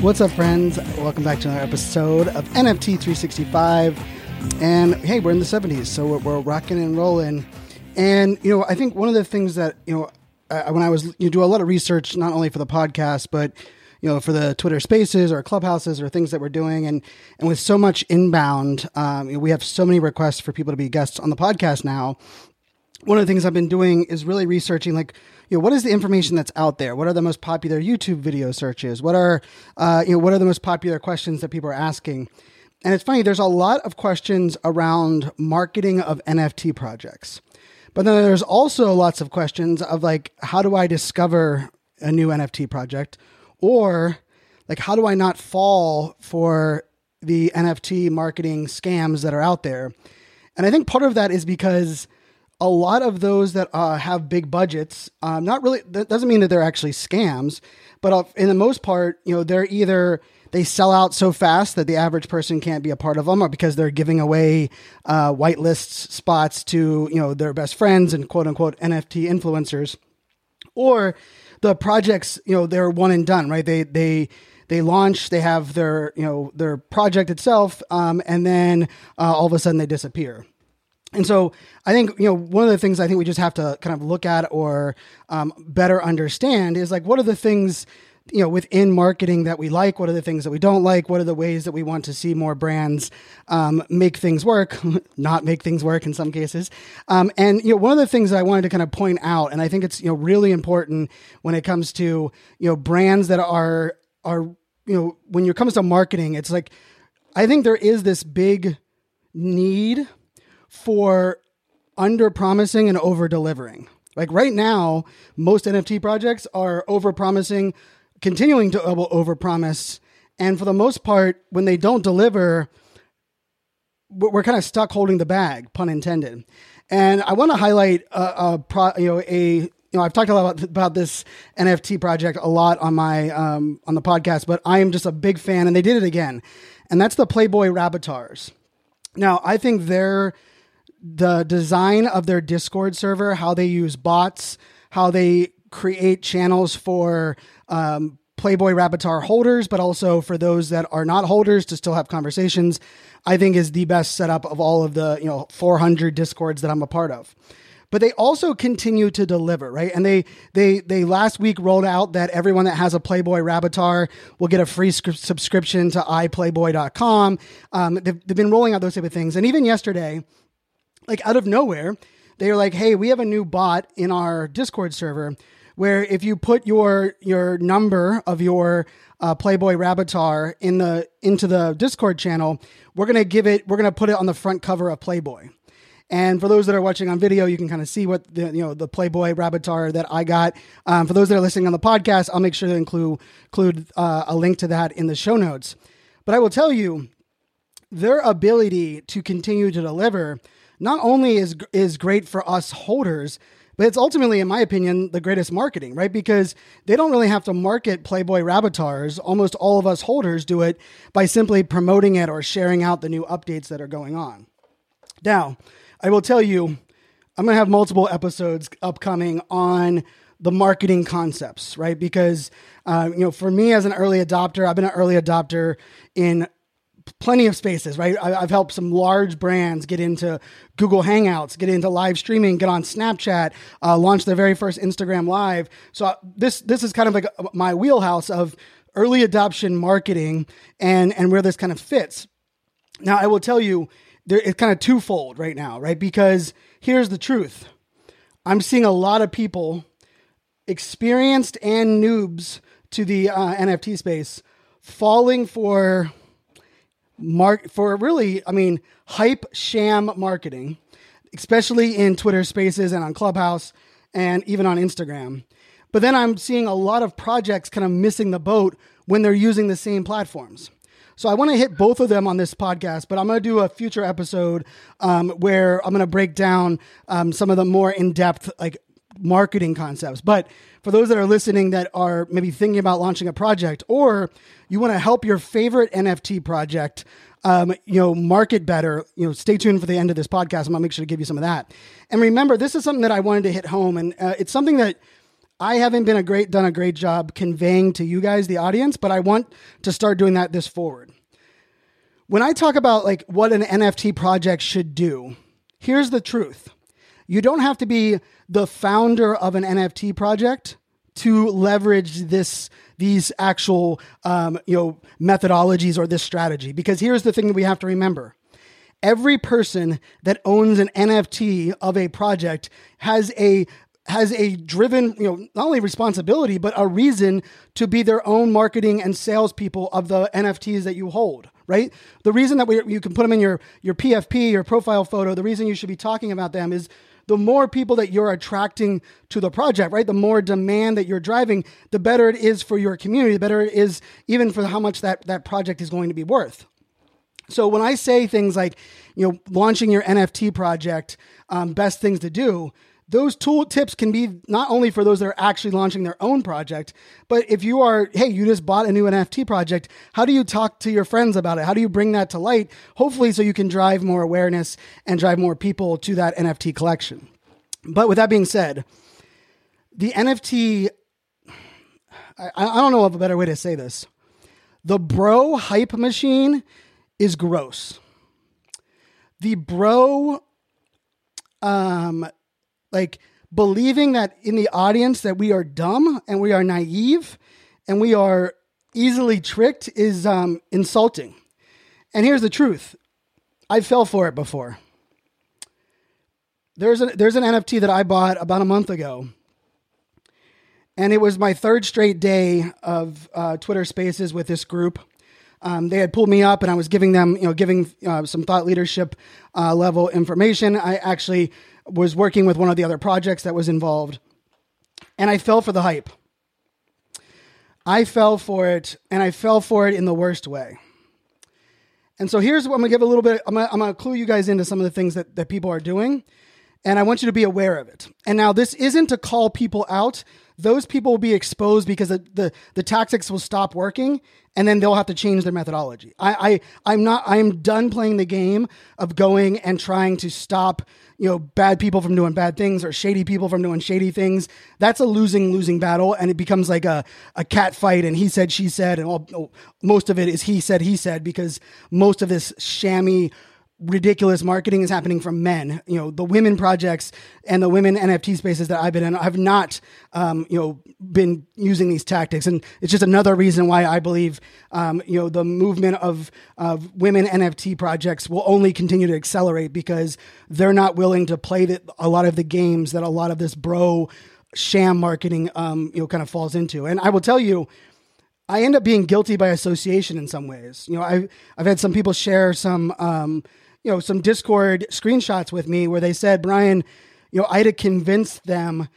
What's up, friends? Welcome back to another episode of NFT 365. And hey, we're in the 70s, so we're, we're rocking and rolling. And, you know, I think one of the things that, you know, uh, when I was, you do a lot of research, not only for the podcast, but, you know, for the Twitter spaces or clubhouses or things that we're doing. And, and with so much inbound, um, you know, we have so many requests for people to be guests on the podcast now one of the things I've been doing is really researching like you know what is the information that's out there? What are the most popular youtube video searches? What are uh, you know what are the most popular questions that people are asking? And it's funny there's a lot of questions around marketing of nft projects. But then there's also lots of questions of like how do i discover a new nft project? Or like how do i not fall for the nft marketing scams that are out there? And i think part of that is because a lot of those that uh, have big budgets, um, not really, that doesn't mean that they're actually scams, but uh, in the most part, you know, they're either they sell out so fast that the average person can't be a part of them, or because they're giving away uh, whitelists spots to you know their best friends and quote unquote NFT influencers, or the projects you know they're one and done, right? They they they launch, they have their you know their project itself, um, and then uh, all of a sudden they disappear. And so I think, you know, one of the things I think we just have to kind of look at or um, better understand is like, what are the things, you know, within marketing that we like? What are the things that we don't like? What are the ways that we want to see more brands um, make things work, not make things work in some cases? Um, and, you know, one of the things that I wanted to kind of point out, and I think it's, you know, really important when it comes to, you know, brands that are, are, you know, when it comes to marketing, it's like, I think there is this big need for under promising and over delivering. Like right now, most NFT projects are over promising, continuing to over promise. And for the most part, when they don't deliver, we're kind of stuck holding the bag, pun intended. And I want to highlight a, a pro, you know, a you know, I've talked a lot about, about this NFT project a lot on my um, on the podcast, but I am just a big fan, and they did it again, and that's the Playboy Rabbitars. Now, I think they're the design of their Discord server, how they use bots, how they create channels for um, Playboy Rabbitar holders, but also for those that are not holders to still have conversations, I think is the best setup of all of the you know 400 discords that I'm a part of. But they also continue to deliver, right? And they they they last week rolled out that everyone that has a Playboy Rabbitar will get a free sc- subscription to iPlayboy.com. Um, they've, they've been rolling out those type of things, and even yesterday like out of nowhere, they were like, "Hey, we have a new bot in our Discord server where if you put your your number of your uh, Playboy Rabbitar in the into the Discord channel, we're gonna give it, we're gonna put it on the front cover of Playboy." And for those that are watching on video, you can kind of see what the you know the Playboy Rabbitar that I got. Um, for those that are listening on the podcast, I'll make sure to include include uh, a link to that in the show notes. But I will tell you, their ability to continue to deliver not only is is great for us holders, but it's ultimately, in my opinion, the greatest marketing, right? Because they don't really have to market Playboy Rabbitars. Almost all of us holders do it by simply promoting it or sharing out the new updates that are going on. Now, I will tell you, I'm going to have multiple episodes upcoming on the marketing concepts, right? Because, uh, you know, for me as an early adopter, I've been an early adopter in plenty of spaces, right? I, have helped some large brands get into Google Hangouts, get into live streaming, get on Snapchat, uh, launch their very first Instagram Live. So uh, this this is kind of like my wheelhouse of early adoption marketing and and where this kind of fits. Now, I will tell you, there it's kind of twofold right now, right? Because here's the truth: I'm seeing a lot of people, experienced and noobs to the uh, NFT space, falling for mark for really, I mean, hype sham marketing, especially in Twitter Spaces and on Clubhouse and even on Instagram. But then I'm seeing a lot of projects kind of missing the boat when they're using the same platforms. So I want to hit both of them on this podcast, but I'm going to do a future episode um, where I'm going to break down um, some of the more in depth like marketing concepts. But for those that are listening that are maybe thinking about launching a project, or you want to help your favorite NFT project, um, you know, market better, you know, stay tuned for the end of this podcast. I'm gonna make sure to give you some of that. And remember, this is something that I wanted to hit home, and uh, it's something that I haven't been a great done a great job conveying to you guys, the audience, but I want to start doing that this forward. When I talk about like what an NFT project should do, here's the truth. You don't have to be the founder of an NFT project to leverage this these actual um, you know methodologies or this strategy because here's the thing that we have to remember every person that owns an nft of a project has a has a driven, you know, not only responsibility, but a reason to be their own marketing and salespeople of the NFTs that you hold, right? The reason that we, you can put them in your, your PFP, your profile photo, the reason you should be talking about them is the more people that you're attracting to the project, right? The more demand that you're driving, the better it is for your community, the better it is even for how much that, that project is going to be worth. So when I say things like, you know, launching your NFT project, um, best things to do, those tool tips can be not only for those that are actually launching their own project, but if you are, hey, you just bought a new NFT project, how do you talk to your friends about it? How do you bring that to light? Hopefully, so you can drive more awareness and drive more people to that NFT collection. But with that being said, the NFT, I, I don't know of a better way to say this. The bro hype machine is gross. The bro um like believing that in the audience that we are dumb and we are naive and we are easily tricked is um, insulting. And here's the truth I fell for it before. There's, a, there's an NFT that I bought about a month ago. And it was my third straight day of uh, Twitter Spaces with this group. Um, they had pulled me up, and I was giving them, you know, giving uh, some thought leadership uh, level information. I actually was working with one of the other projects that was involved, and I fell for the hype. I fell for it, and I fell for it in the worst way. And so here's what I'm gonna give a little bit. I'm gonna, I'm gonna clue you guys into some of the things that, that people are doing, and I want you to be aware of it. And now this isn't to call people out those people will be exposed because the, the, the tactics will stop working and then they'll have to change their methodology. I, I I'm not I'm done playing the game of going and trying to stop you know bad people from doing bad things or shady people from doing shady things. That's a losing losing battle, and it becomes like a a cat fight. And he said, she said, and all, most of it is he said, he said because most of this shammy ridiculous marketing is happening from men. You know, the women projects and the women NFT spaces that I've been in have not, um, you know, been using these tactics, and it's just another reason why I believe, um, you know, the movement of of women NFT projects will only continue to accelerate because they're not willing to play the, a lot of the games that a lot of this bro sham marketing, um, you know, kind of falls into. And I will tell you. I end up being guilty by association in some ways. You know, I've I've had some people share some um, you know, some Discord screenshots with me where they said, Brian, you know, I had to convince them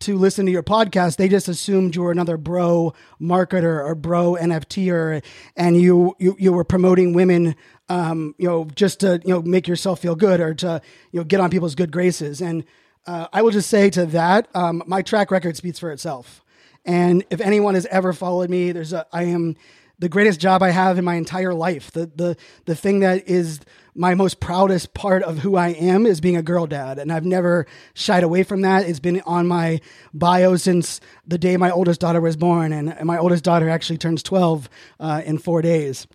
to listen to your podcast. They just assumed you were another bro marketer or bro NFTer, and you you, you were promoting women, um, you know, just to you know make yourself feel good or to you know get on people's good graces. And uh, I will just say to that, um, my track record speaks for itself. And if anyone has ever followed me, there's a I am the greatest job I have in my entire life. The the the thing that is my most proudest part of who I am is being a girl dad, and I've never shied away from that. It's been on my bio since the day my oldest daughter was born, and, my oldest daughter actually turns twelve uh, in four days.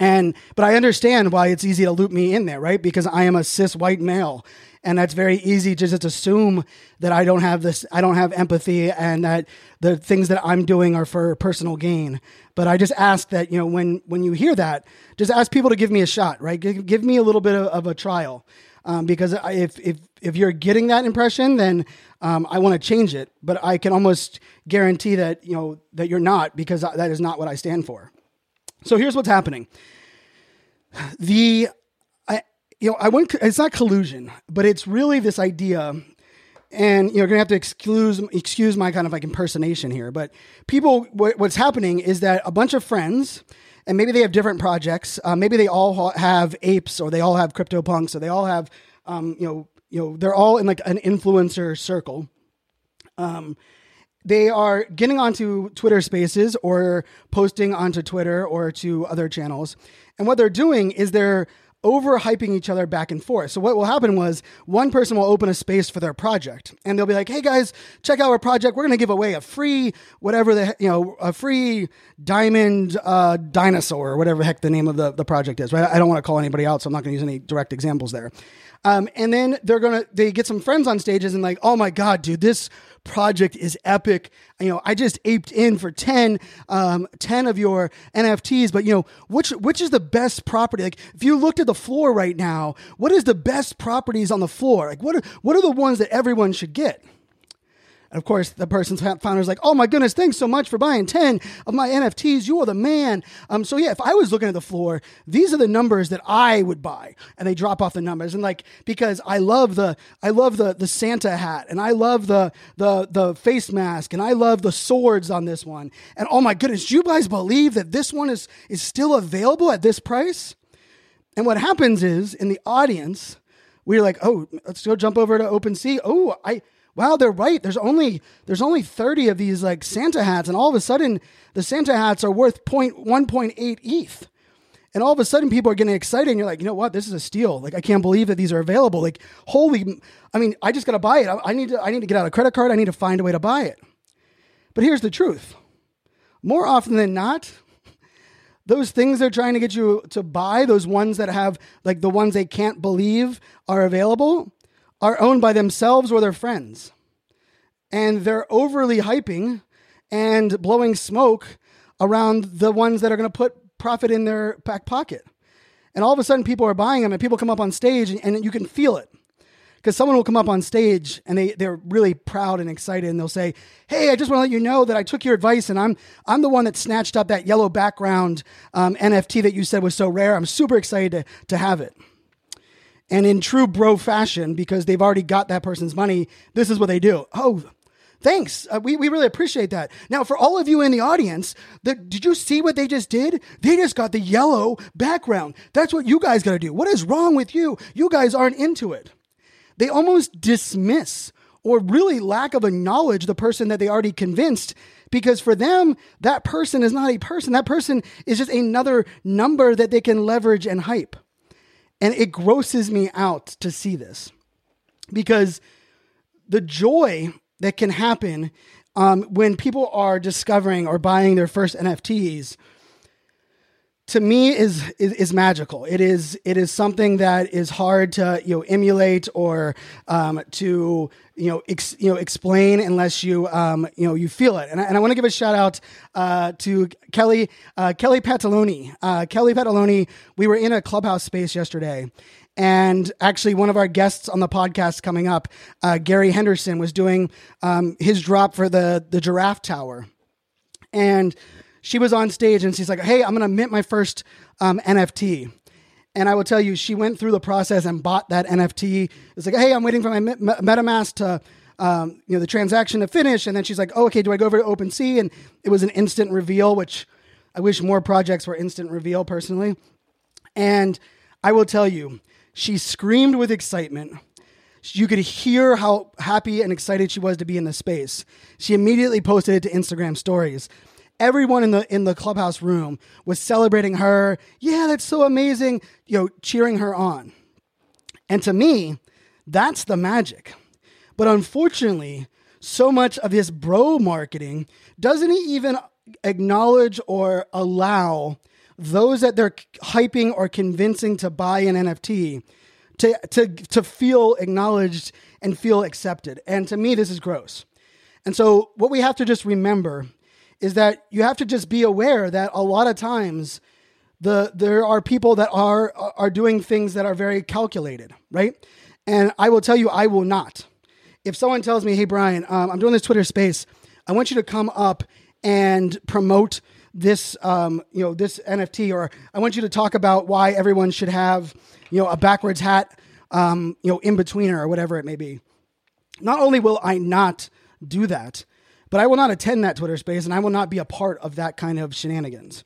And but I understand why it's easy to loop me in there, right? Because I am a cis white male, and that's very easy to just assume that I don't have this, I don't have empathy, and that the things that I'm doing are for personal gain. But I just ask that you know when when you hear that, just ask people to give me a shot, right? Give, give me a little bit of, of a trial, um, because if if if you're getting that impression, then um, I want to change it. But I can almost guarantee that you know that you're not, because that is not what I stand for. So here's what's happening. the I you know I wouldn't it's not collusion, but it's really this idea and you're gonna have to excuse excuse my kind of like impersonation here, but people what, what's happening is that a bunch of friends and maybe they have different projects. Uh, maybe they all have apes, or they all have crypto punks, or they all have um, you know you know they're all in like an influencer circle. Um, they are getting onto Twitter Spaces or posting onto Twitter or to other channels, and what they're doing is they're overhyping each other back and forth. So what will happen was one person will open a space for their project and they'll be like, "Hey guys, check out our project. We're going to give away a free whatever the you know, a free diamond uh, dinosaur or whatever heck the name of the, the project is." Right? I don't want to call anybody out, so I'm not going to use any direct examples there. Um, and then they're gonna they get some friends on stages and like, oh my god, dude, this project is epic. You know, I just aped in for 10, um, 10 of your NFTs, but you know, which, which is the best property? Like, if you looked at the floor right now, what is the best properties on the floor? Like, what are, what are the ones that everyone should get? And of course, the person's founder is like, "Oh my goodness, thanks so much for buying ten of my NFTs. You are the man." Um, so yeah, if I was looking at the floor, these are the numbers that I would buy, and they drop off the numbers, and like because I love the I love the the Santa hat, and I love the the the face mask, and I love the swords on this one, and oh my goodness, you guys believe that this one is is still available at this price? And what happens is in the audience, we're like, "Oh, let's go jump over to OpenSea." Oh, I wow, they're right. There's only there's only 30 of these like Santa hats, and all of a sudden the Santa hats are worth point one point eight ETH. And all of a sudden people are getting excited and you're like, you know what, this is a steal. Like I can't believe that these are available. Like, holy I mean, I just gotta buy it. I, I need to I need to get out a credit card, I need to find a way to buy it. But here's the truth. More often than not, those things they're trying to get you to buy, those ones that have like the ones they can't believe are available, are owned by themselves or their friends. And they're overly hyping and blowing smoke around the ones that are going to put profit in their back pocket. And all of a sudden, people are buying them, and people come up on stage, and you can feel it. Because someone will come up on stage and they, they're really proud and excited, and they'll say, Hey, I just want to let you know that I took your advice, and I'm, I'm the one that snatched up that yellow background um, NFT that you said was so rare. I'm super excited to, to have it. And in true bro fashion, because they've already got that person's money, this is what they do. Oh, thanks. Uh, we, we really appreciate that. Now, for all of you in the audience, the, did you see what they just did? They just got the yellow background. That's what you guys got to do. What is wrong with you? You guys aren't into it. They almost dismiss or really lack of a knowledge the person that they already convinced because for them that person is not a person that person is just another number that they can leverage and hype and it grosses me out to see this because the joy that can happen um, when people are discovering or buying their first NFTs to me is, is, is magical. It is it is something that is hard to you know emulate or um, to you know ex, you know explain unless you um, you know you feel it. And I, and I want to give a shout out uh, to Kelly uh, Kelly Pantaleoni. Uh, Kelly Pantaleoni. We were in a clubhouse space yesterday. And actually, one of our guests on the podcast coming up, uh, Gary Henderson, was doing um, his drop for the the Giraffe Tower, and she was on stage and she's like, "Hey, I'm to mint my first um, NFT." And I will tell you, she went through the process and bought that NFT. It's like, "Hey, I'm waiting for my MetaMask to." Um, you know the transaction to finish, and then she's like, "Oh, okay. Do I go over to OpenSea?" And it was an instant reveal, which I wish more projects were instant reveal personally. And I will tell you, she screamed with excitement. You could hear how happy and excited she was to be in the space. She immediately posted it to Instagram stories everyone in the in the clubhouse room was celebrating her. Yeah, that's so amazing, you know, cheering her on. And to me, that's the magic. But unfortunately, so much of his bro marketing doesn't even acknowledge or allow those that they're hyping or convincing to buy an NFT to, to, to feel acknowledged and feel accepted. And to me, this is gross. And so, what we have to just remember is that you have to just be aware that a lot of times the there are people that are are doing things that are very calculated, right? And I will tell you, I will not. If someone tells me, "Hey, Brian, um, I'm doing this Twitter space. I want you to come up and promote this um, you know this NFT, or I want you to talk about why everyone should have you know a backwards hat um, you know in betweener or whatever it may be. Not only will I not do that, but I will not attend that Twitter space, and I will not be a part of that kind of shenanigans.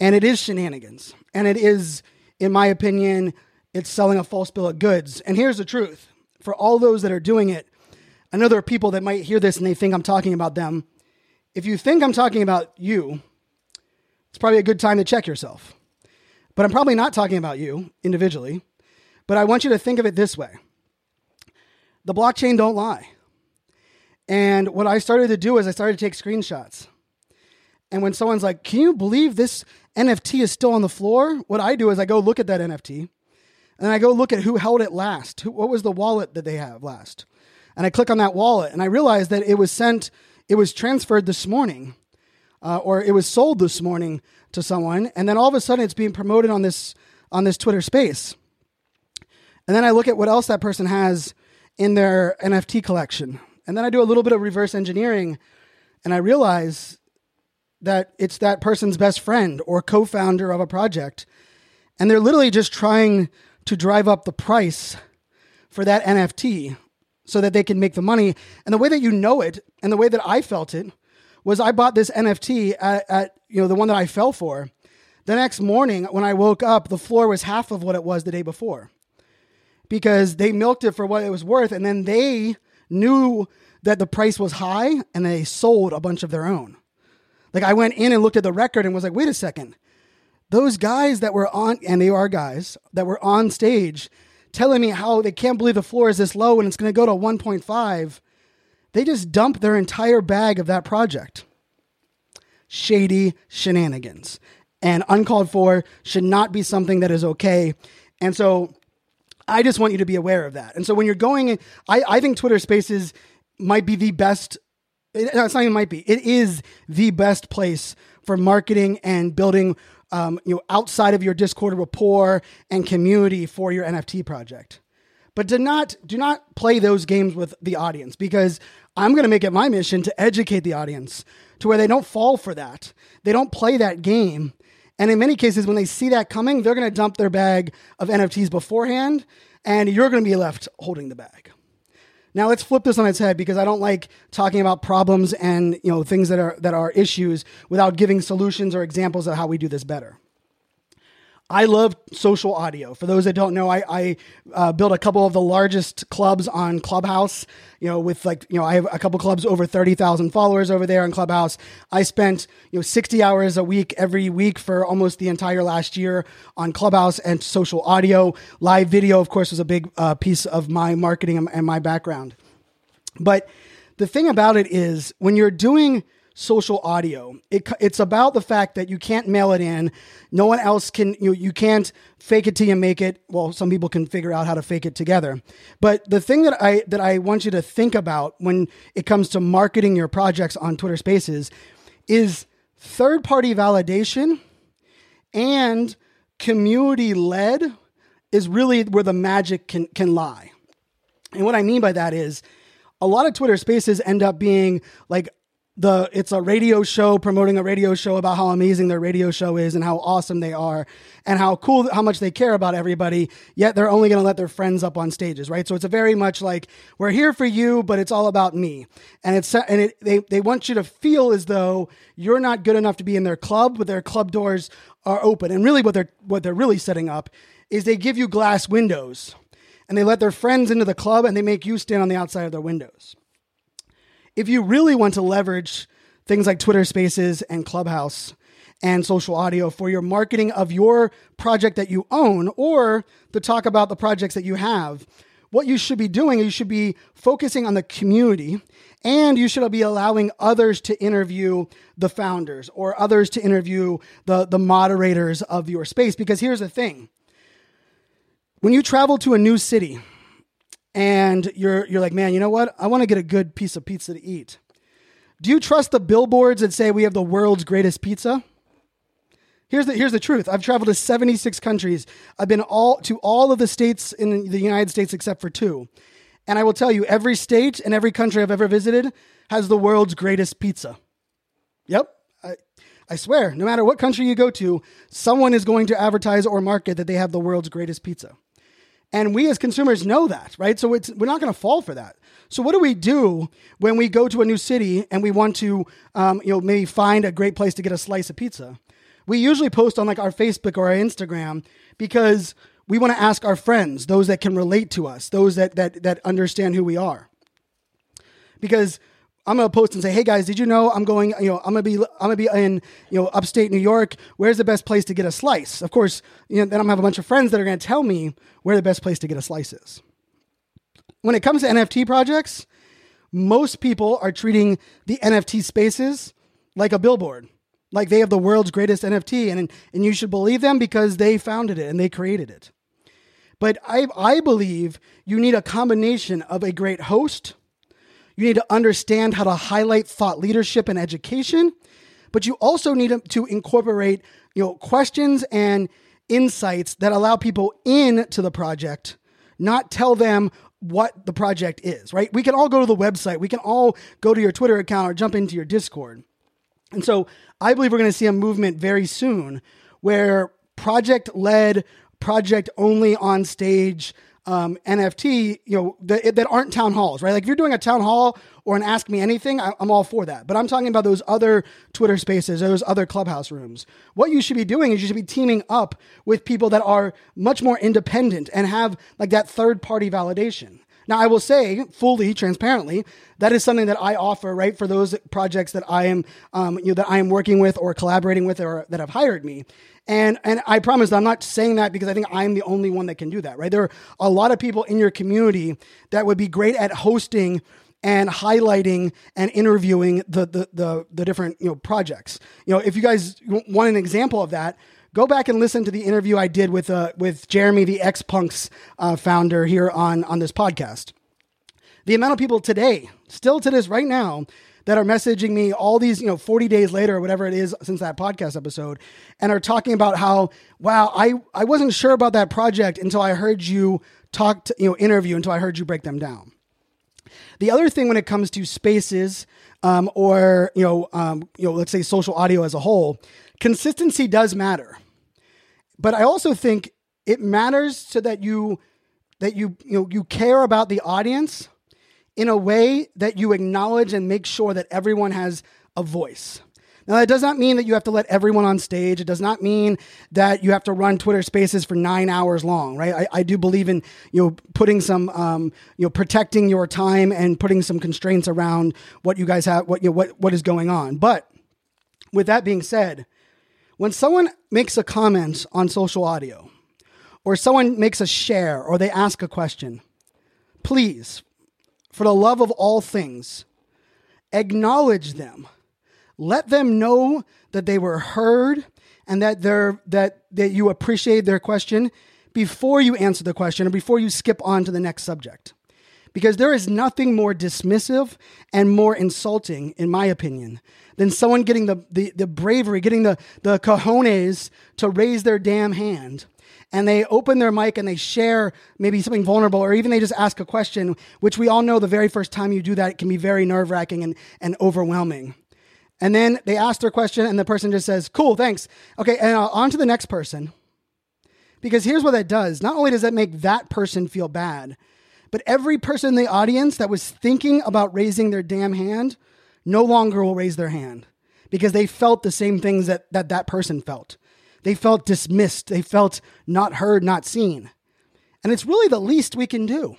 And it is shenanigans, and it is, in my opinion, it's selling a false bill of goods. And here's the truth: for all those that are doing it, I know there are people that might hear this and they think I'm talking about them. If you think I'm talking about you, it's probably a good time to check yourself. But I'm probably not talking about you individually. But I want you to think of it this way the blockchain don't lie. And what I started to do is I started to take screenshots. And when someone's like, Can you believe this NFT is still on the floor? What I do is I go look at that NFT and I go look at who held it last. Who, what was the wallet that they have last? And I click on that wallet and I realize that it was sent, it was transferred this morning uh, or it was sold this morning to someone. And then all of a sudden it's being promoted on this, on this Twitter space. And then I look at what else that person has in their NFT collection. And then I do a little bit of reverse engineering and I realize that it's that person's best friend or co founder of a project. And they're literally just trying to drive up the price for that NFT so that they can make the money. And the way that you know it and the way that I felt it was I bought this NFT at, at you know the one that I fell for. The next morning when I woke up, the floor was half of what it was the day before because they milked it for what it was worth and then they knew that the price was high and they sold a bunch of their own. Like I went in and looked at the record and was like, wait a second. Those guys that were on, and they are guys that were on stage telling me how they can't believe the floor is this low and it's going to go to 1.5, they just dumped their entire bag of that project. Shady shenanigans and uncalled for should not be something that is okay. And so I just want you to be aware of that. And so when you're going, I, I think Twitter Spaces might be the best. It, it's not even might be. It is the best place for marketing and building, um, you know, outside of your Discord rapport and community for your NFT project. But do not do not play those games with the audience because I'm going to make it my mission to educate the audience to where they don't fall for that. They don't play that game and in many cases, when they see that coming, they're going to dump their bag of NFTs beforehand, and you're going to be left holding the bag. Now let's flip this on its head because I don't like talking about problems and you know things that are that are issues without giving solutions or examples of how we do this better. I love social audio. For those that don't know, I, I uh, built a couple of the largest clubs on Clubhouse. You know, with like you know, I have a couple clubs over thirty thousand followers over there on Clubhouse. I spent you know sixty hours a week every week for almost the entire last year on Clubhouse and social audio. Live video, of course, was a big uh, piece of my marketing and my background. But the thing about it is, when you're doing social audio. It, it's about the fact that you can't mail it in. No one else can, you, you can't fake it till you make it. Well, some people can figure out how to fake it together. But the thing that I, that I want you to think about when it comes to marketing your projects on Twitter Spaces is third party validation and community led is really where the magic can, can lie. And what I mean by that is, a lot of Twitter spaces end up being like the it's a radio show promoting a radio show about how amazing their radio show is and how awesome they are and how cool how much they care about everybody yet they're only going to let their friends up on stages right? So it's a very much like we're here for you but it's all about me. And it's and it, they they want you to feel as though you're not good enough to be in their club but their club doors are open. And really what they're what they're really setting up is they give you glass windows and they let their friends into the club and they make you stand on the outside of their windows if you really want to leverage things like Twitter Spaces and Clubhouse and social audio for your marketing of your project that you own or to talk about the projects that you have, what you should be doing, is you should be focusing on the community and you should be allowing others to interview the founders or others to interview the, the moderators of your space. Because here's the thing when you travel to a new city, and you're you're like, man, you know what? I want to get a good piece of pizza to eat. Do you trust the billboards that say we have the world's greatest pizza? Here's the here's the truth. I've traveled to 76 countries. I've been all to all of the states in the United States except for two. And I will tell you, every state and every country I've ever visited has the world's greatest pizza. Yep. I, I swear, no matter what country you go to, someone is going to advertise or market that they have the world's greatest pizza. And we as consumers know that, right? So it's, we're not going to fall for that. So what do we do when we go to a new city and we want to, um, you know, maybe find a great place to get a slice of pizza? We usually post on like our Facebook or our Instagram because we want to ask our friends, those that can relate to us, those that that that understand who we are. Because I'm gonna post and say, "Hey guys, did you know I'm going? You know, I'm gonna be I'm gonna be in you know upstate New York. Where's the best place to get a slice?" Of course, you know, then I'm gonna have a bunch of friends that are gonna tell me where the best place to get a slice is. When it comes to NFT projects, most people are treating the NFT spaces like a billboard, like they have the world's greatest NFT, and and you should believe them because they founded it and they created it. But I I believe you need a combination of a great host you need to understand how to highlight thought leadership and education, but you also need to incorporate, you know, questions and insights that allow people into the project, not tell them what the project is, right? We can all go to the website. We can all go to your Twitter account or jump into your Discord. And so I believe we're going to see a movement very soon where project led, project only on stage um, NFT, you know, that, that aren't town halls, right? Like if you're doing a town hall or an Ask Me Anything, I, I'm all for that. But I'm talking about those other Twitter spaces, those other clubhouse rooms. What you should be doing is you should be teaming up with people that are much more independent and have like that third party validation. Now, I will say fully, transparently, that is something that I offer, right, for those projects that I am, um, you know, that I am working with or collaborating with or that have hired me. And and I promise I'm not saying that because I think I'm the only one that can do that, right? There are a lot of people in your community that would be great at hosting and highlighting and interviewing the the the, the different you know projects. You know, if you guys want an example of that, go back and listen to the interview I did with uh, with Jeremy, the X Punks uh, founder, here on on this podcast. The amount of people today, still to this right now, that are messaging me all these, you know, 40 days later or whatever it is since that podcast episode and are talking about how, wow, I, I wasn't sure about that project until I heard you talk to, you know, interview until I heard you break them down. The other thing when it comes to spaces um, or, you know, um, you know, let's say social audio as a whole, consistency does matter. But I also think it matters so that you, that you, you know, you care about the audience in a way that you acknowledge and make sure that everyone has a voice. Now, that does not mean that you have to let everyone on stage. It does not mean that you have to run Twitter Spaces for nine hours long, right? I, I do believe in you know putting some um, you know protecting your time and putting some constraints around what you guys have, what you know, what what is going on. But with that being said, when someone makes a comment on social audio, or someone makes a share, or they ask a question, please for the love of all things, acknowledge them. Let them know that they were heard and that they're that that you appreciate their question before you answer the question or before you skip on to the next subject. Because there is nothing more dismissive and more insulting, in my opinion, than someone getting the, the, the bravery, getting the, the cojones to raise their damn hand and they open their mic and they share maybe something vulnerable or even they just ask a question, which we all know the very first time you do that, it can be very nerve wracking and, and overwhelming. And then they ask their question and the person just says, cool, thanks. Okay, and uh, on to the next person. Because here's what that does. Not only does that make that person feel bad, but every person in the audience that was thinking about raising their damn hand no longer will raise their hand because they felt the same things that that, that person felt. They felt dismissed. They felt not heard, not seen. And it's really the least we can do.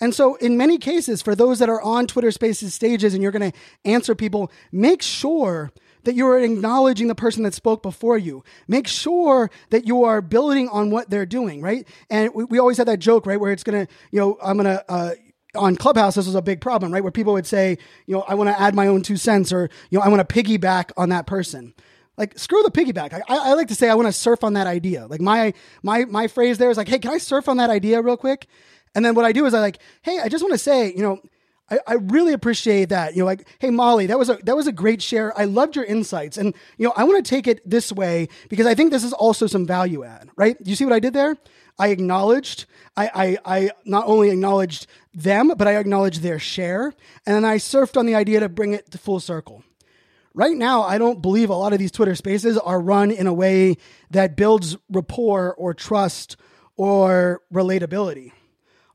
And so, in many cases, for those that are on Twitter Spaces stages and you're going to answer people, make sure that you are acknowledging the person that spoke before you. Make sure that you are building on what they're doing, right? And we, we always had that joke, right, where it's to, you know, I'm to, uh, on Clubhouse, this was a big problem, right? Where people would say, you know, I want to add my own two cents or, you know, I want to piggyback on that person like screw the piggyback. I, I, like to say I want to surf on that idea. Like my my my phrase there is like, hey, can I surf on that idea real quick? And then what I do is I like, hey, I just want to say, you know, I, I really appreciate that. You know, like, hey, Molly, that was a that was a great share. I loved your insights, and you know, I want to take it this way because I think this is also some value add. Right? You see what I did there? I acknowledged. I I, I not only acknowledged them, but I acknowledged their share, and then I surfed on the idea to bring it to full circle right now, I don't believe a lot of these Twitter spaces are run in a way that builds rapport or trust or relatability.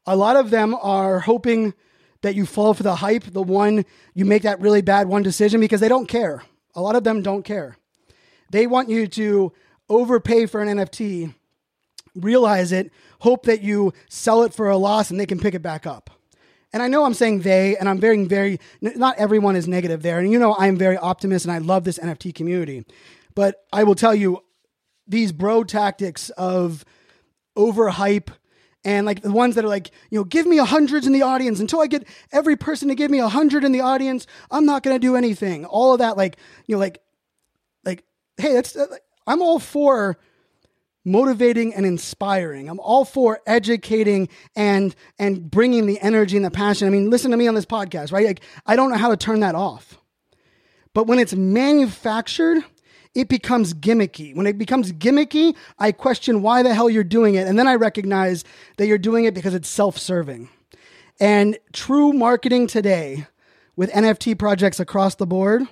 A lot of them are hoping that you fall for the hype, the one you make that really bad one decision because they don't care. A lot of them don't care. They want you to overpay for an NFT, realize it, hope that you sell it for a loss and they can pick it back up. And I know I'm saying they, and I'm very, very, not everyone is negative there. And you know, I'm very optimist and I love this NFT community. But I will tell you, these bro tactics of overhype and like the ones that are like, you know, give me a hundreds in the audience until I get every person to give me a hundred in the audience. I'm not going to do anything. All of that, like, you know, like, like, hey, that's, uh, I'm all for motivating and inspiring. I'm all for educating and and bringing the energy and the passion. I mean, listen to me on this podcast, right? Like I don't know how to turn that off. But when it's manufactured, it becomes gimmicky. When it becomes gimmicky, I question why the hell you're doing it. And then I recognize that you're doing it because it's self serving. And true marketing today with NFT projects across the board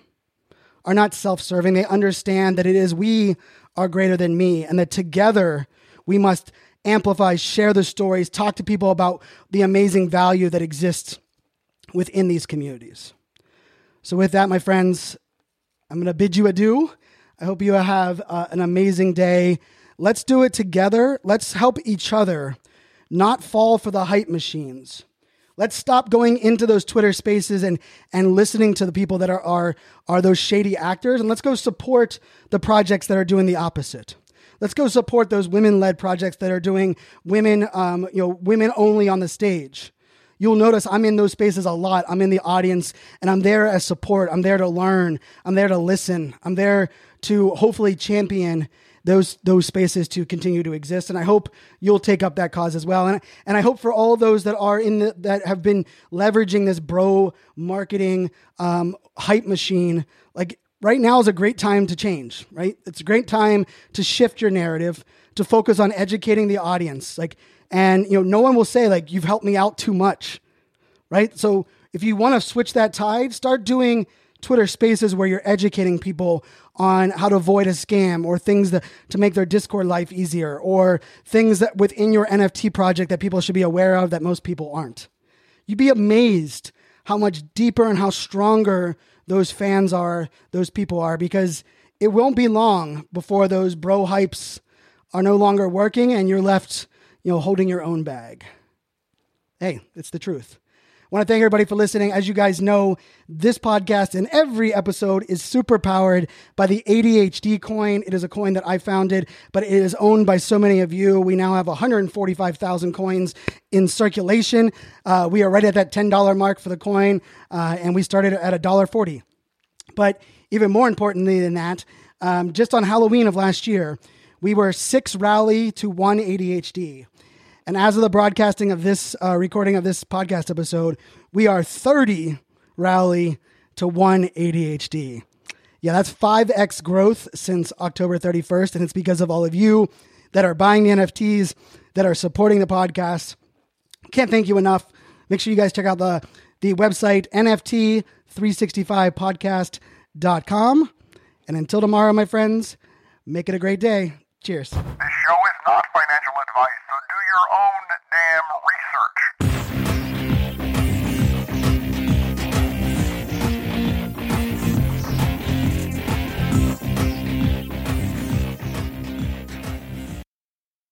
are not self serving. They understand that it is we are greater than me and that together we must amplify, share the stories, talk to people about the amazing value that exists within these communities. So, with that, my friends, I'm going to bid you adieu. I hope you have uh, an amazing day. Let's do it together. Let's help each other not fall for the hype machines. Let's stop going into those Twitter spaces and, and listening to the people that are, are, are those shady actors. And let's go support the projects that are doing the opposite. Let's go support those women led projects that are doing women, um, you know, women only on the stage. You'll notice I'm in those spaces a lot. I'm in the audience and I'm there as support. I'm there to learn. I'm there to listen. I'm there to hopefully champion those those spaces to continue to exist. And i hope you'll take up that cause as well. And and i hope for all those that are in the that have been leveraging this bro marketing um, hype machine like right now is a great time to change right? It's a great time to shift your narrative to focus on educating the audience. Like and you know no one will say like you've helped me out too much right? So if you want to switch that tide start doing Twitter spaces where you're educating people on how to avoid a scam or things that, to make their Discord life easier or things that within your NFT project that people should be aware of that most people aren't. You'd be amazed how much deeper and how stronger those fans are, those people are, because it won't be long before those bro hypes are no longer working and you're left, you know, holding your own bag. Hey, it's the truth want to thank everybody for listening. As you guys know, this podcast and every episode is super powered by the ADHD coin. It is a coin that I founded, but it is owned by so many of you. We now have 145,000 coins in circulation. Uh, we are right at that $10 mark for the coin, uh, and we started at $1.40. But even more importantly than that, um, just on Halloween of last year, we were six rally to one ADHD. And as of the broadcasting of this uh, recording of this podcast episode, we are 30 rally to 1 ADHD. Yeah, that's 5x growth since October 31st. And it's because of all of you that are buying the NFTs, that are supporting the podcast. Can't thank you enough. Make sure you guys check out the, the website, NFT365podcast.com. And until tomorrow, my friends, make it a great day. Cheers. This show is not financial Yeah.